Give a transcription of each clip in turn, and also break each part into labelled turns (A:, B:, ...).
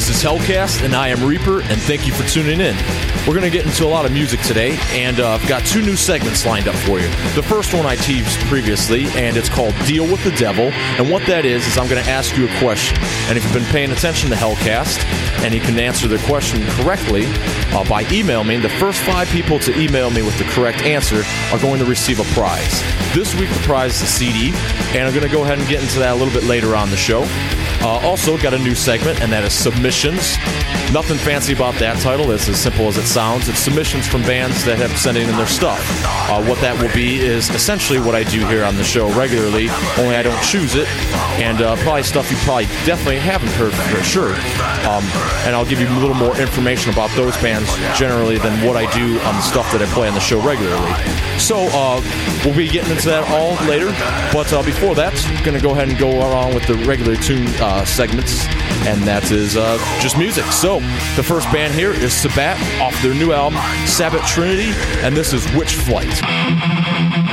A: This is Hellcast, and I am Reaper, and thank you for tuning in. We're going to get into a lot of music today, and uh, I've got two new segments lined up for you. The first one I teased previously, and it's called Deal with the Devil. And what that is, is I'm going to ask you a question. And if you've been paying attention to Hellcast, and you can answer the question correctly uh, by email me, the first five people to email me with the correct answer are going to receive a prize. This week, the prize is a CD, and I'm going to go ahead and get into that a little bit later on the show. Uh, also, got a new segment, and that is submissions. Nothing fancy about that title. It's as simple as it sounds. It's submissions from bands that have sent in their stuff. Uh, what that will be is essentially what I do here on the show regularly, only I don't choose it, and uh, probably stuff you probably definitely haven't heard for sure. Um, and I'll give you a little more information about those bands generally than what I do on the stuff that I play on the show regularly. So uh, we'll be getting into that all later, but uh, before that, going to go ahead and go along with the regular tune uh, segments, and that is uh, just music. So the first band here is Sabbat off their new album Sabbath Trinity, and this is Witch Flight.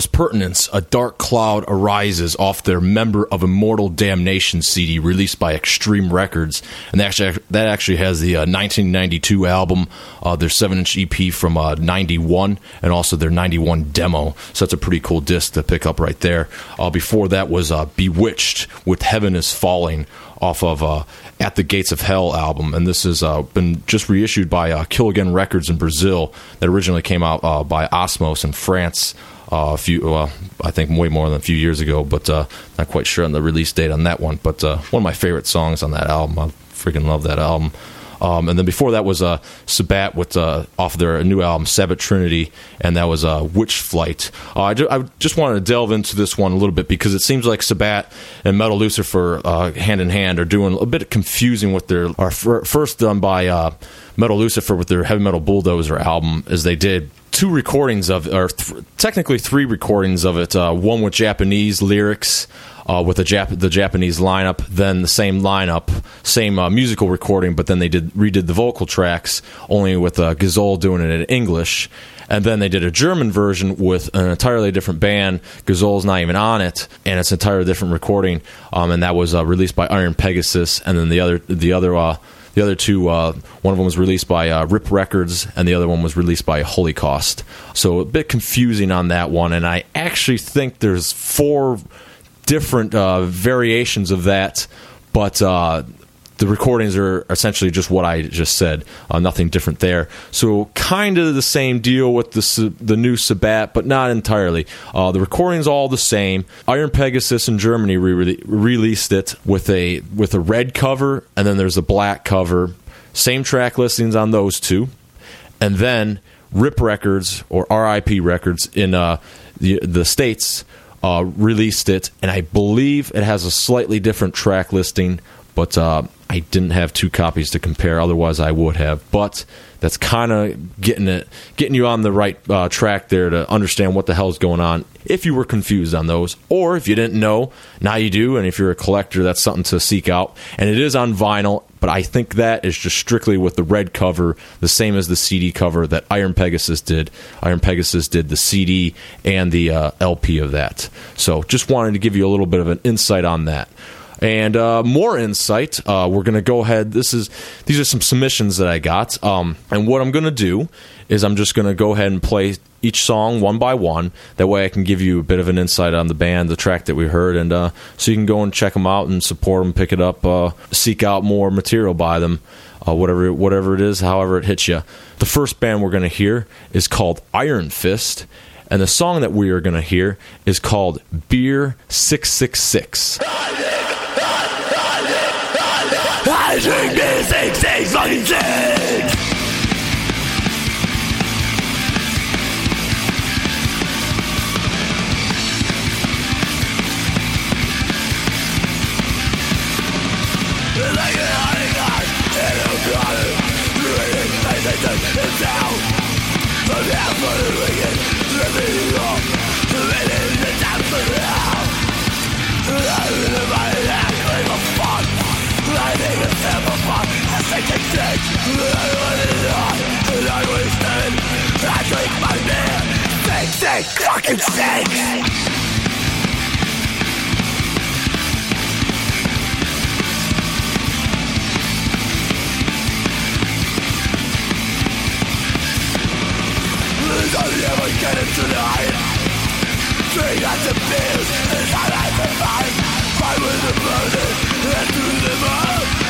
B: Was Pertinence, A Dark Cloud Arises off their Member of Immortal Damnation CD released by Extreme Records. And that actually, that actually has the uh, 1992 album, uh, their 7 inch EP from uh, 91, and also their 91 demo. So that's a pretty cool disc to pick up right there. Uh, before that was uh, Bewitched with Heaven is Falling off of uh, At the Gates of Hell album, and this has uh, been just reissued by uh, Kill Again Records in Brazil. That originally came out uh, by Osmose in France. Uh, a few, well, I think way more than a few years ago, but uh, not quite sure on the release date on that one. But one of my favorite songs on that album. I freaking love that album. Um, and then before that was uh, Sabbat with uh, off their new album Sabbat Trinity, and that was uh, Witch Flight. Uh, I, ju- I, just wanted to delve into this one a little bit because it seems like Sabbat and Metal Lucifer uh, hand in hand are doing a bit of confusing with their are f- first done by uh, Metal Lucifer with their Heavy Metal Bulldozer album as they did two recordings of, or th- technically three recordings of it. Uh, one with Japanese lyrics uh, with the, Jap- the Japanese lineup, then the same lineup, same uh, musical recording, but then they did redid the vocal tracks only with uh, Gezol doing it in English. And then they did a German version with an entirely different band. Gezol's not even on it, and it's an entirely different recording. Um, and that was uh, released by Iron Pegasus, and then the other the other uh, the other two, uh, one of them was released by uh, Rip Records, and the other one was released by Holocaust. So a bit confusing on that one, and I actually think there's four different uh, variations of that, but uh, the recordings are essentially just what I just said. Uh, nothing different there. So kind of the same deal with the the new Sabbat, but not entirely. Uh, the recording's all the same. Iron Pegasus in Germany re- released it with a with a red cover, and then there's a black cover. Same track listings on those two, and then Rip Records or RIP Records in uh, the the states uh, released it, and I believe it has a slightly different track listing, but uh, I didn't have two copies to compare. Otherwise, I would have. But that's kind of getting it, getting you on the right uh, track there to understand what the hell is going on. If you were confused on those, or if you didn't know, now you do. And if you're a collector, that's something to seek out. And it is on vinyl, but I think that is just strictly with the red cover, the same as the CD cover that Iron Pegasus did. Iron Pegasus did the CD and the uh, LP of that. So just wanted to give you a little bit of an insight on that. And uh, more insight. Uh, we're going to go ahead. This is these are some submissions that I got. Um, and what I'm going to do is I'm just going to go ahead and play each song one by one. That way, I can give you a bit of an insight on the band, the track that we heard, and uh, so you can go and check them out and support them, pick it up, uh, seek out more material by them, uh, whatever whatever it is, however it hits you. The first band we're going to hear is called Iron Fist. And the song that we are going to hear is called Beer 666. I drink beer six fucking six. Faces in town. From the for the living off, living the time for now. A sinking ditch. I it on, and I drink my beer, six, six, fucking get it tonight Drink out the beers It's how I survive Fight with the burden And to the mud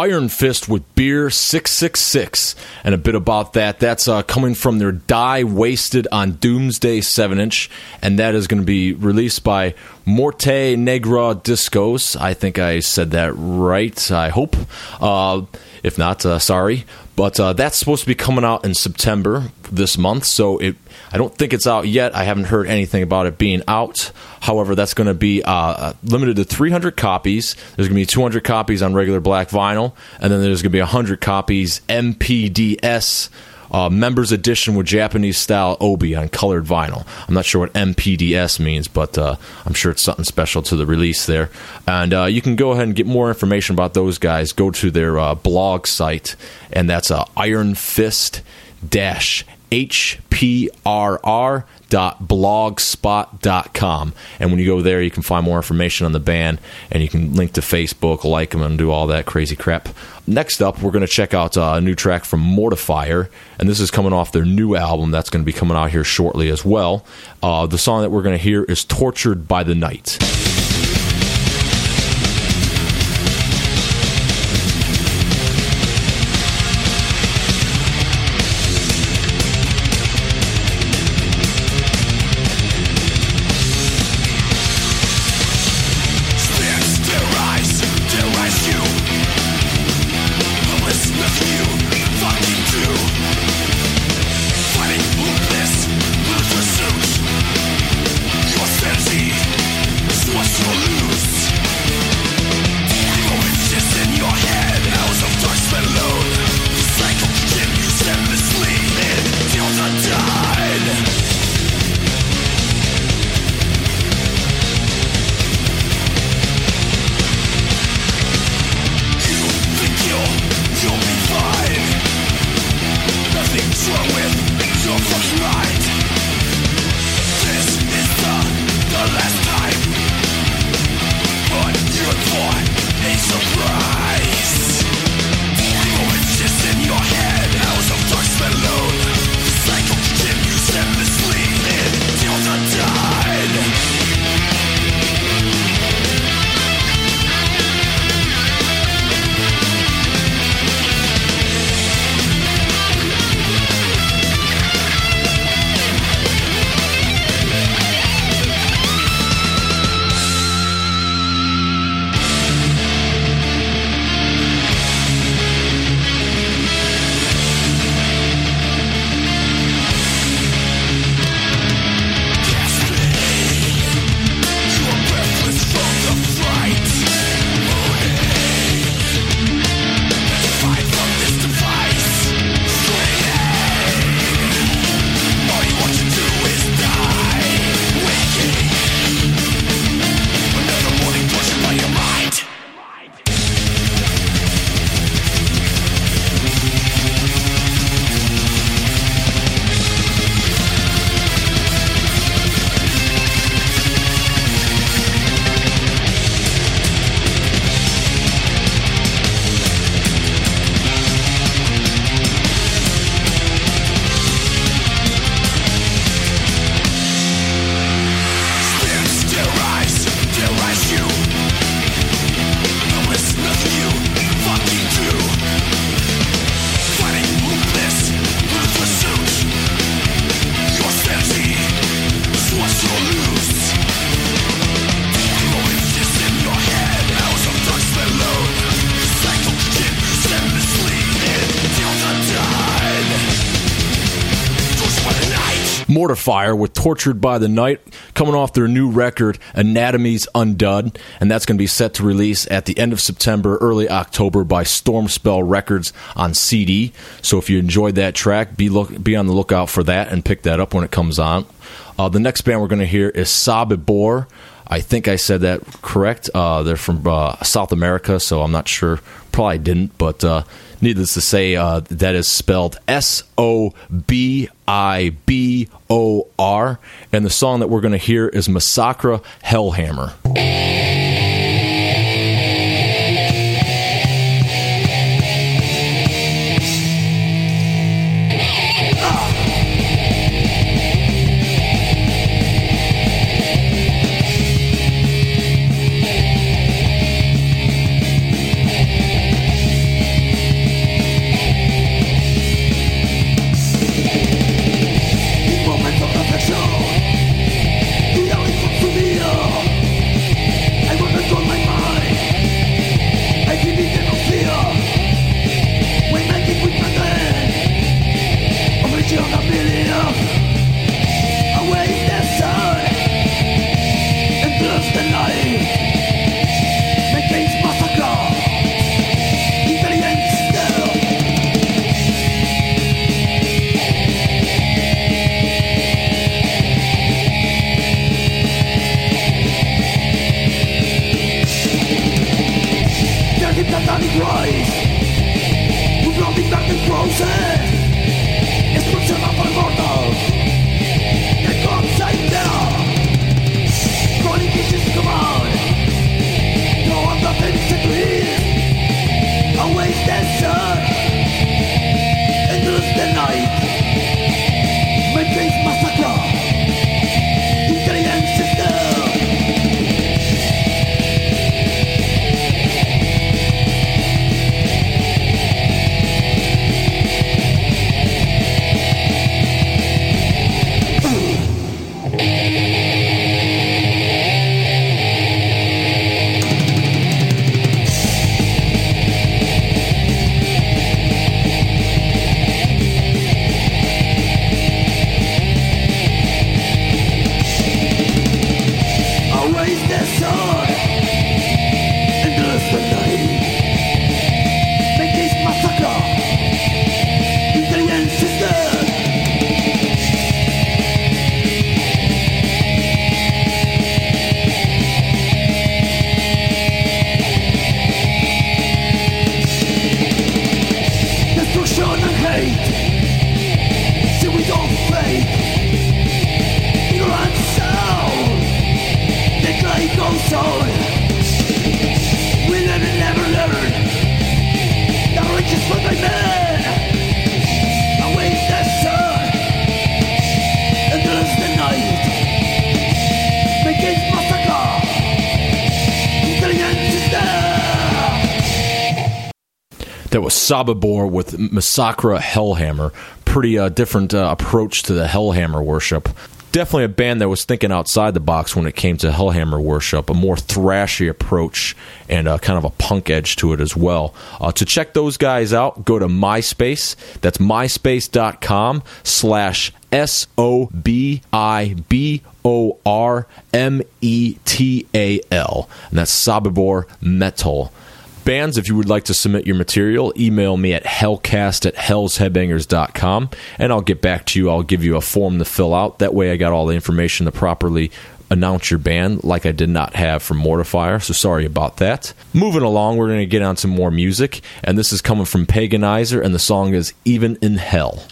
B: Iron Fist with Beer 666 and a bit about that. That's uh, coming from their Die Wasted on Doomsday 7 inch, and that is going to be released by Morte Negra Discos. I think I said that right, I hope. Uh, if not, uh, sorry. But uh, that's supposed to be coming out in September this month, so it. I don't think it's out yet. I haven't heard anything about it being out. However, that's going to be uh, limited to 300 copies. There's going to be 200 copies on regular black vinyl, and then there's going to be 100 copies MPDS uh, members edition with Japanese style obi on colored vinyl. I'm not sure what MPDS means, but uh, I'm sure it's something special to the release there. And uh, you can go ahead and get more information about those guys. Go to their uh, blog site, and that's uh, Iron Fist dash hprr.blogspot.com. And when you go there, you can find more information on the band and you can link to Facebook, like them, and do all that crazy crap. Next up, we're going to check out a new track from Mortifier, and this is coming off their new album that's going to be coming out here shortly as well. Uh, the song that we're going to hear is Tortured by the Night. Mortifier with Tortured by the Night, coming off their new record, Anatomy's Undone, and that's going to be set to release at the end of September, early October by Stormspell Records on CD. So if you enjoyed that track, be look be on the lookout for that and pick that up when it comes on. Uh, the next band we're going to hear is Sobibor. I think I said that correct. Uh, they're from uh, South America, so I'm not sure. Probably didn't, but uh, needless to say, uh, that is spelled S O B I B O R. And the song that we're going to hear is
A: Massacre Hellhammer.
B: That was Sobibor with Massacra Hellhammer. Pretty uh, different uh, approach to the Hellhammer worship. Definitely a band that was thinking outside the box when it came to Hellhammer worship, a more thrashy approach and uh, kind of a punk edge to it as well. Uh, to check those guys out, go to MySpace. That's myspace.com slash S O B I B O R M E T A L. And that's Sobibor Metal. Bands, if you would like to submit your material, email me at hellcast at hellsheadbangers.com and I'll get back to you. I'll give you a form to fill out. That way I got all the information to properly announce your band like I did not have for Mortifier, so sorry about that. Moving along, we're going to get on some more music, and this is coming from Paganizer, and the song is Even in Hell.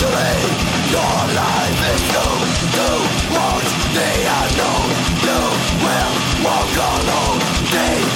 A: Your life is doomed to what they unknown. You will walk alone. They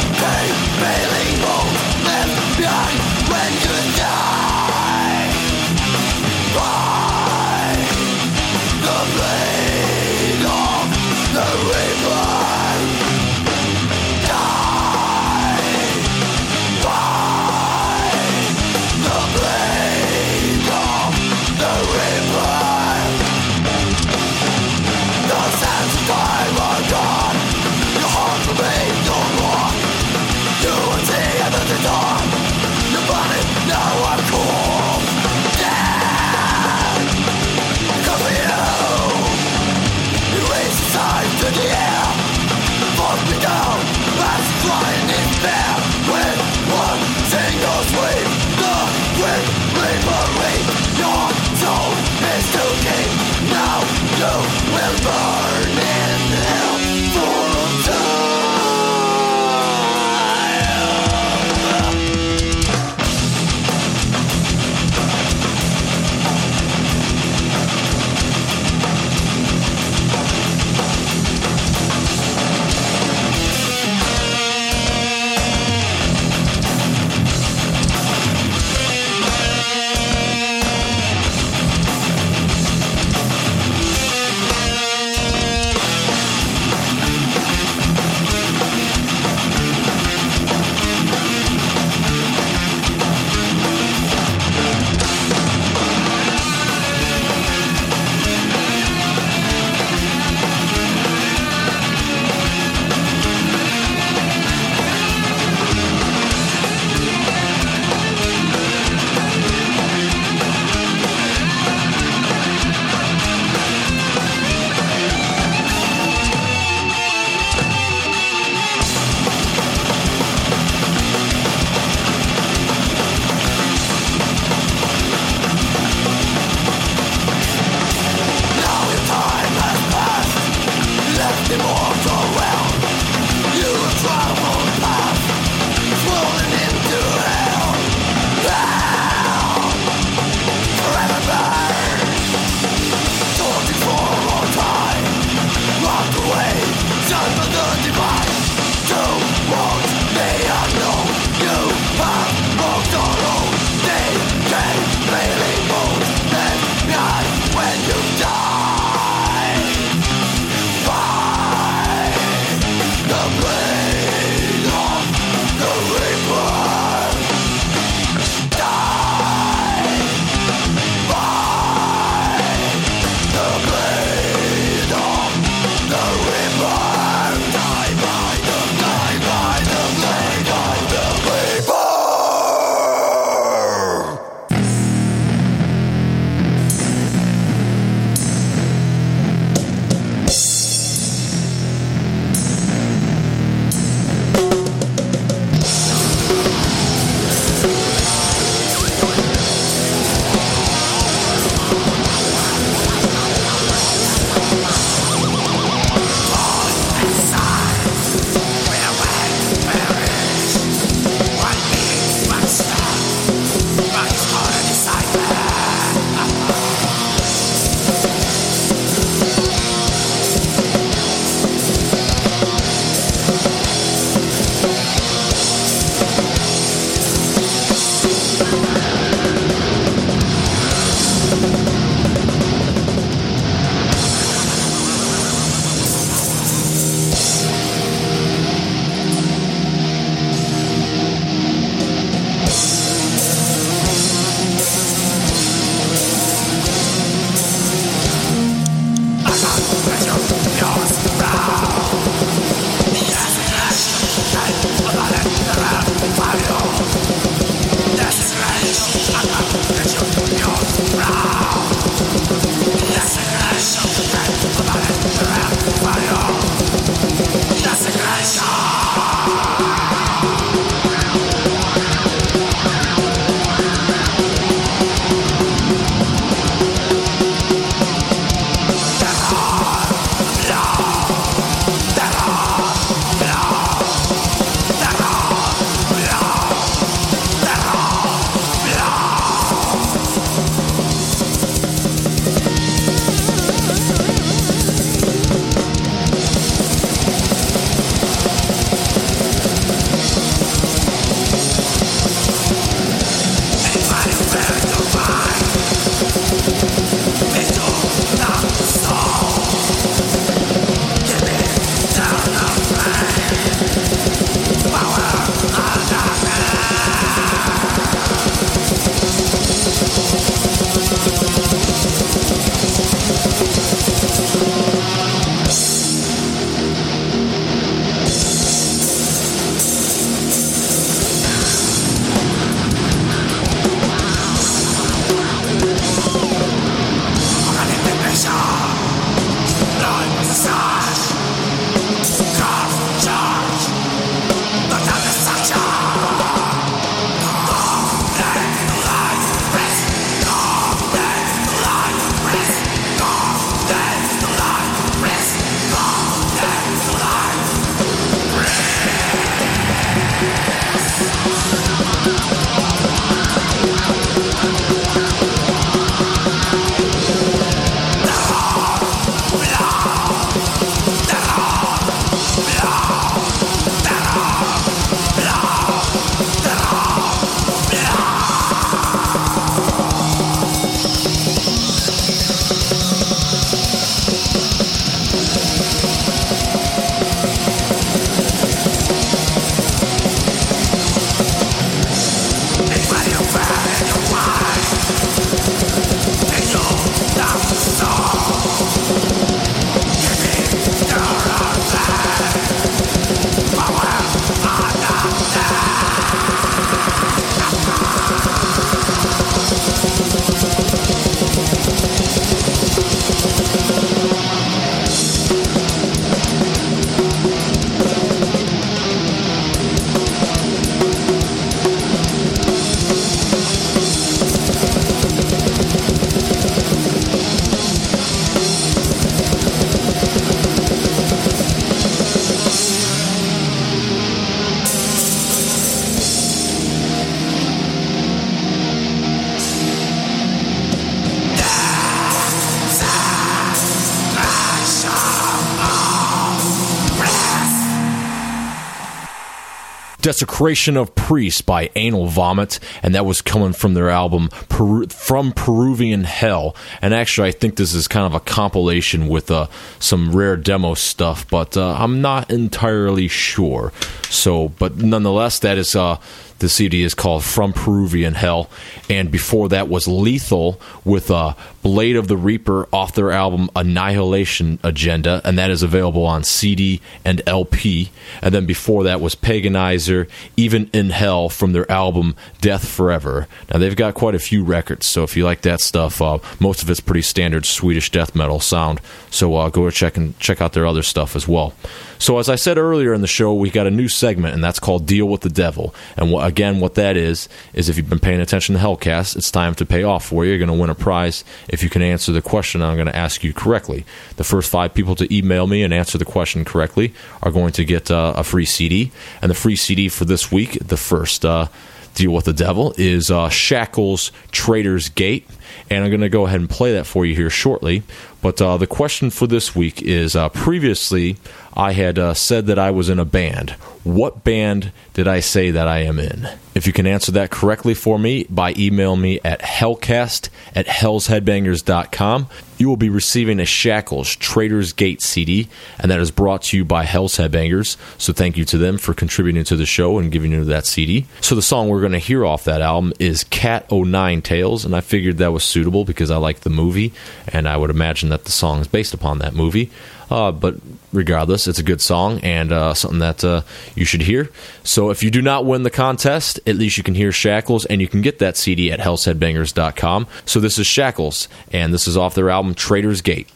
B: Desecration of Priests by Anal Vomit, and that was coming from their album From Peruvian Hell. And actually, I think this is kind of a compilation with uh, some rare demo stuff, but uh, I'm not entirely sure. So, but nonetheless, that is uh, the CD is called From Peruvian Hell, and before that was Lethal with uh, Blade of the Reaper off their album Annihilation Agenda, and that is available on CD and LP. And then before that was Paganizer, Even in Hell from their album Death Forever. Now they've got quite a few records, so if you like that stuff, uh, most of it's pretty standard Swedish death metal sound. So uh, go check and check out their other stuff as well. So as I said earlier in the show, we got a new segment, and that's called Deal with the Devil. And wh- again, what that is is if you've been paying attention to Hellcast, it's time to pay off you. You're going to win a prize if you can answer the question I'm going to ask you correctly. The first five people to email me and answer the question correctly are going to get uh, a free CD. And the free CD for this week, the first uh, deal with the devil, is uh, Shackles Traitor's Gate. And I'm going to go ahead and play that for you here shortly. But uh, the question for this week is uh, previously I had uh, said that I was in a band. What band did I say that I am in? If you can answer that correctly for me by email me at hellcast at hellsheadbangers.com, you will be receiving a Shackles Traitor's Gate CD, and that is brought to you by Hell's Headbangers. So thank you to them for contributing to the show and giving you that CD. So the song we're going to hear off that album is Cat O' Nine Tails, and I figured that was suitable because I like the movie, and I would imagine that the song is based upon that movie. Uh, but regardless, it's a good song and uh, something that uh, you should hear. So if you do not win the contest, at least you can hear Shackles and you can get that CD at hellsheadbangers.com. So this is Shackles, and this is off their album Traitor's Gate.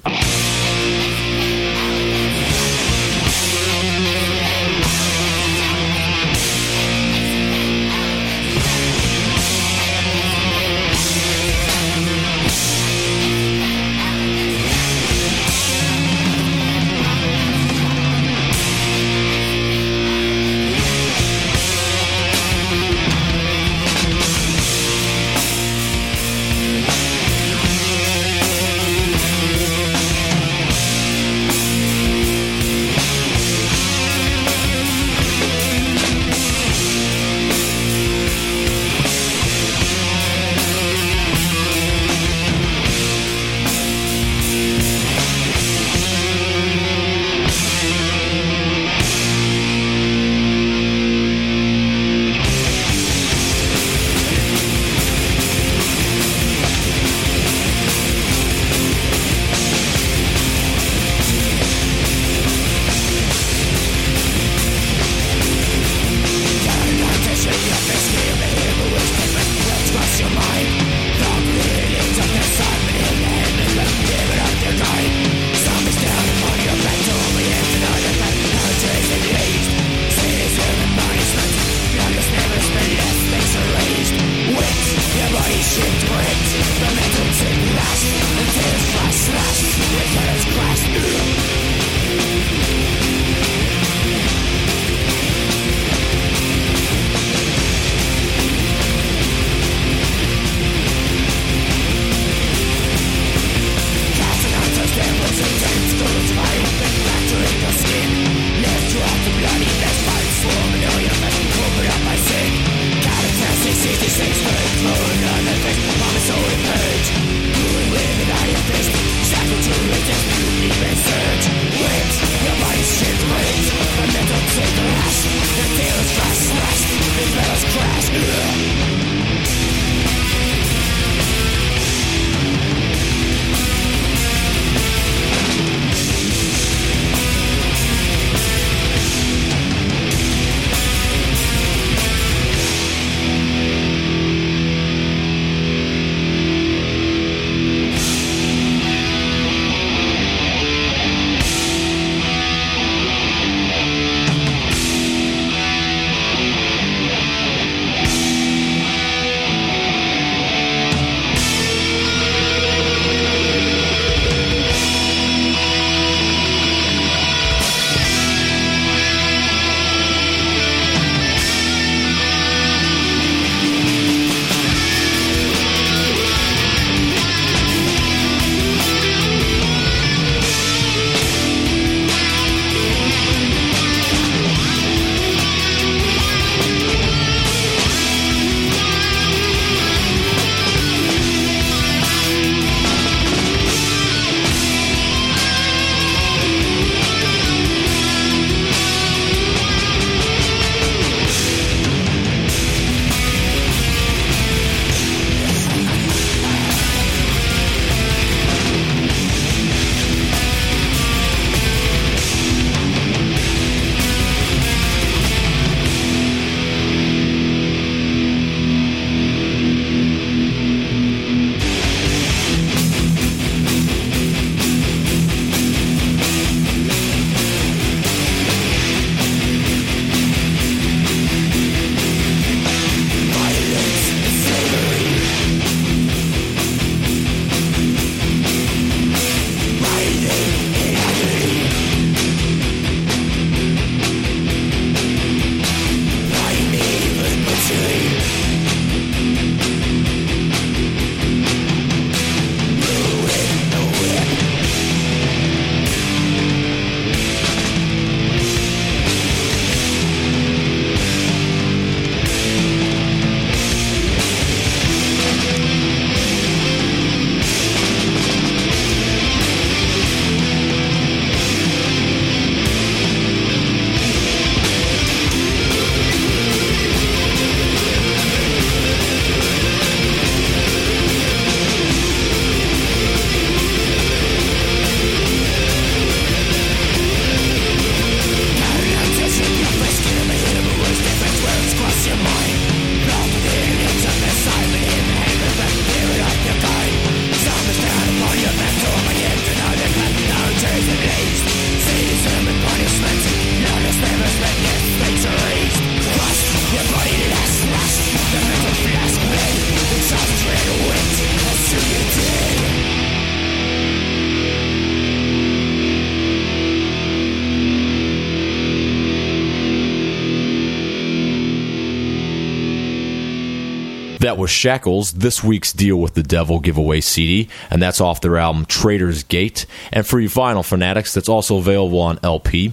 B: Was Shackles, this week's Deal with the Devil giveaway CD, and that's off their album Traitor's Gate. And for you vinyl fanatics, that's also available on LP.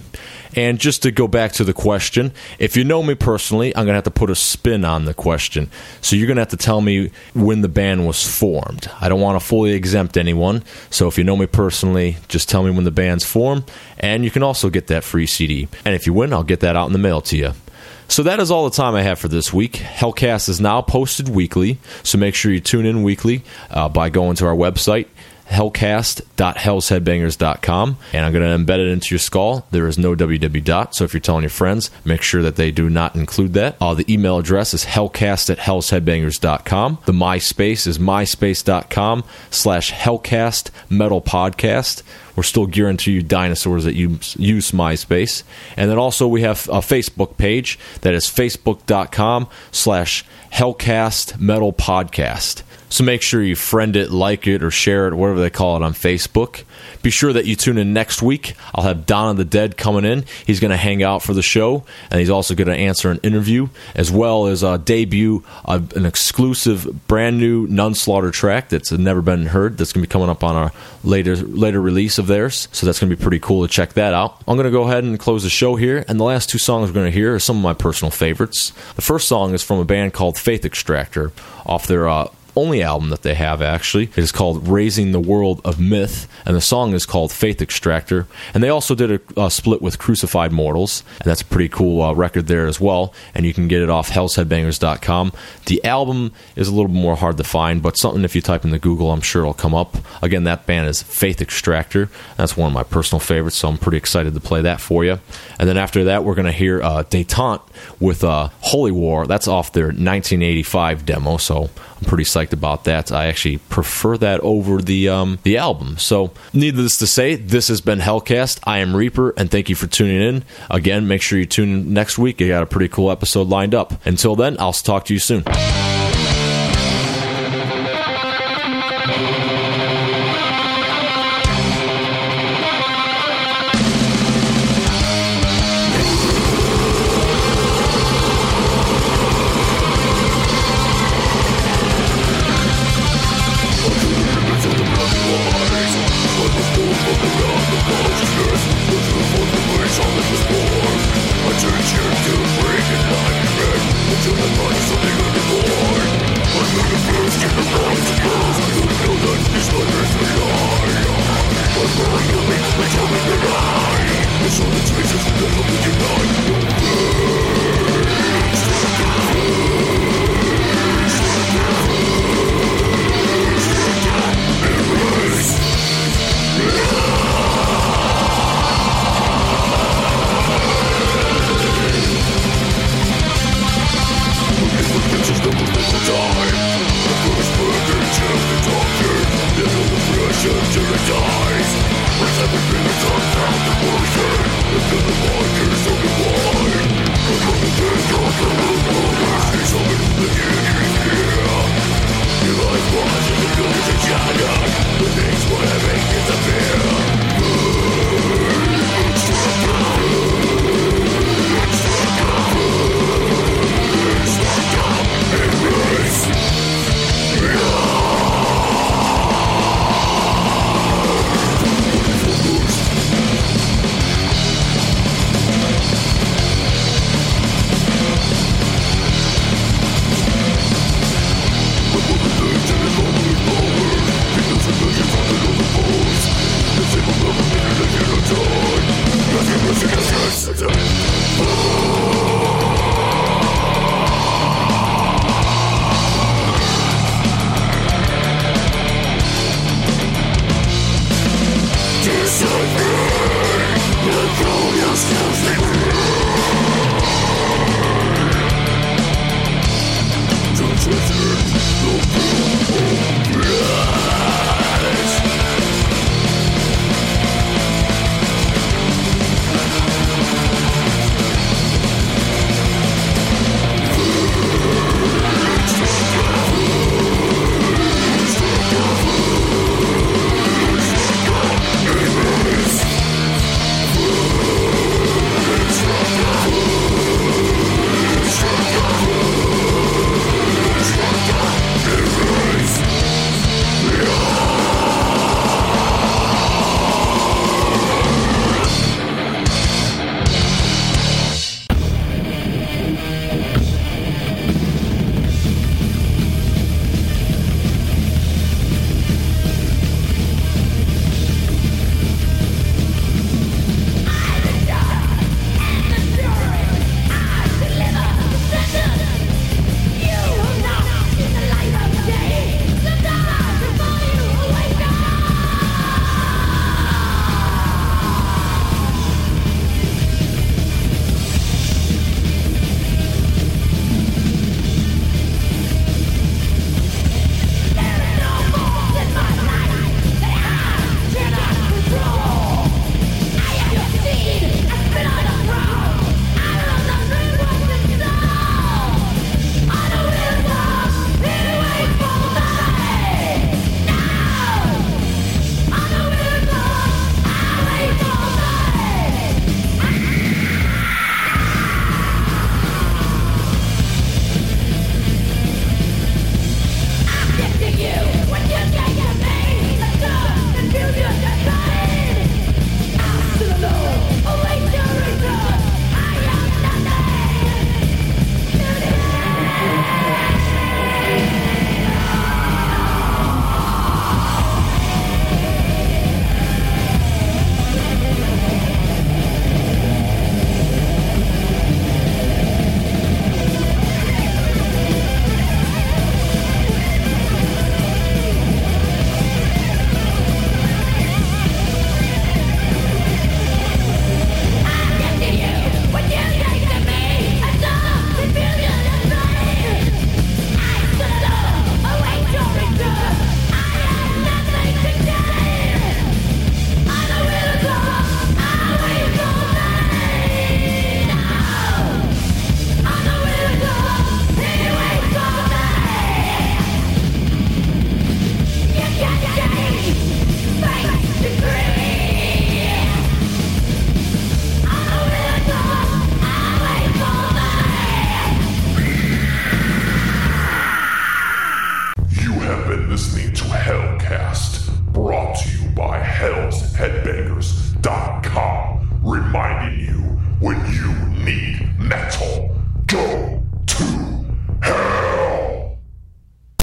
B: And just to go back to the question, if you know me personally, I'm going to have to put a spin on the question. So you're going to have to tell me when the band was formed. I don't want to fully exempt anyone. So if you know me personally, just tell me when the band's formed, and you can also get that free CD. And if you win, I'll get that out in the mail to you. So that is all the time I have for this week. Hellcast is now posted weekly, so make sure you tune in weekly uh, by going to our website, hellcast.hellsheadbangers.com and I'm going to embed it into your skull. There is no www dot, so if you're telling your friends, make sure that they do not include that. Uh, the email address is hellcast at hellsheadbangers.com. The MySpace is myspace.com slash hellcast metal podcast. We're still gearing to you dinosaurs that use, use MySpace. And then also we have a Facebook page that is facebook.com slash hellcast metal podcast. So make sure you friend it, like it, or share it, whatever they call it on Facebook. Be sure that you tune in next week. I'll have Don of the Dead coming in. He's going to hang out for the show, and he's also going to answer an interview, as well as a debut of an exclusive, brand new Nunslaughter track that's never been heard. That's going to be coming up on our later later release of theirs. So that's going to be pretty cool to check that out. I'm going to go ahead and close the show here, and the last two songs we're going to hear are some of my personal favorites. The first song is from a band called Faith Extractor off their uh, only album that they have actually. It is called Raising the World of Myth, and the song is called Faith Extractor. And they also did a, split with Crucified Mortals, and that's a pretty cool uh, record there as well. And you can get it off hellsheadbangers.com. The album is a little more hard to find, but something if you type in the Google, I'm sure it'll come up. Again, that band is Faith Extractor. That's one of my personal favorites, so I'm pretty excited to play that for you. And then after that, we're going to hear uh, Detente with uh, Holy War. That's off their 1985 demo, so I'm pretty psyched about that. I actually prefer that over the um, the album. So, needless to say, this has been Hellcast. I am Reaper, and thank you for tuning in. Again, make sure you tune in next week. I got a pretty cool episode lined up. Until then, I'll talk to you soon.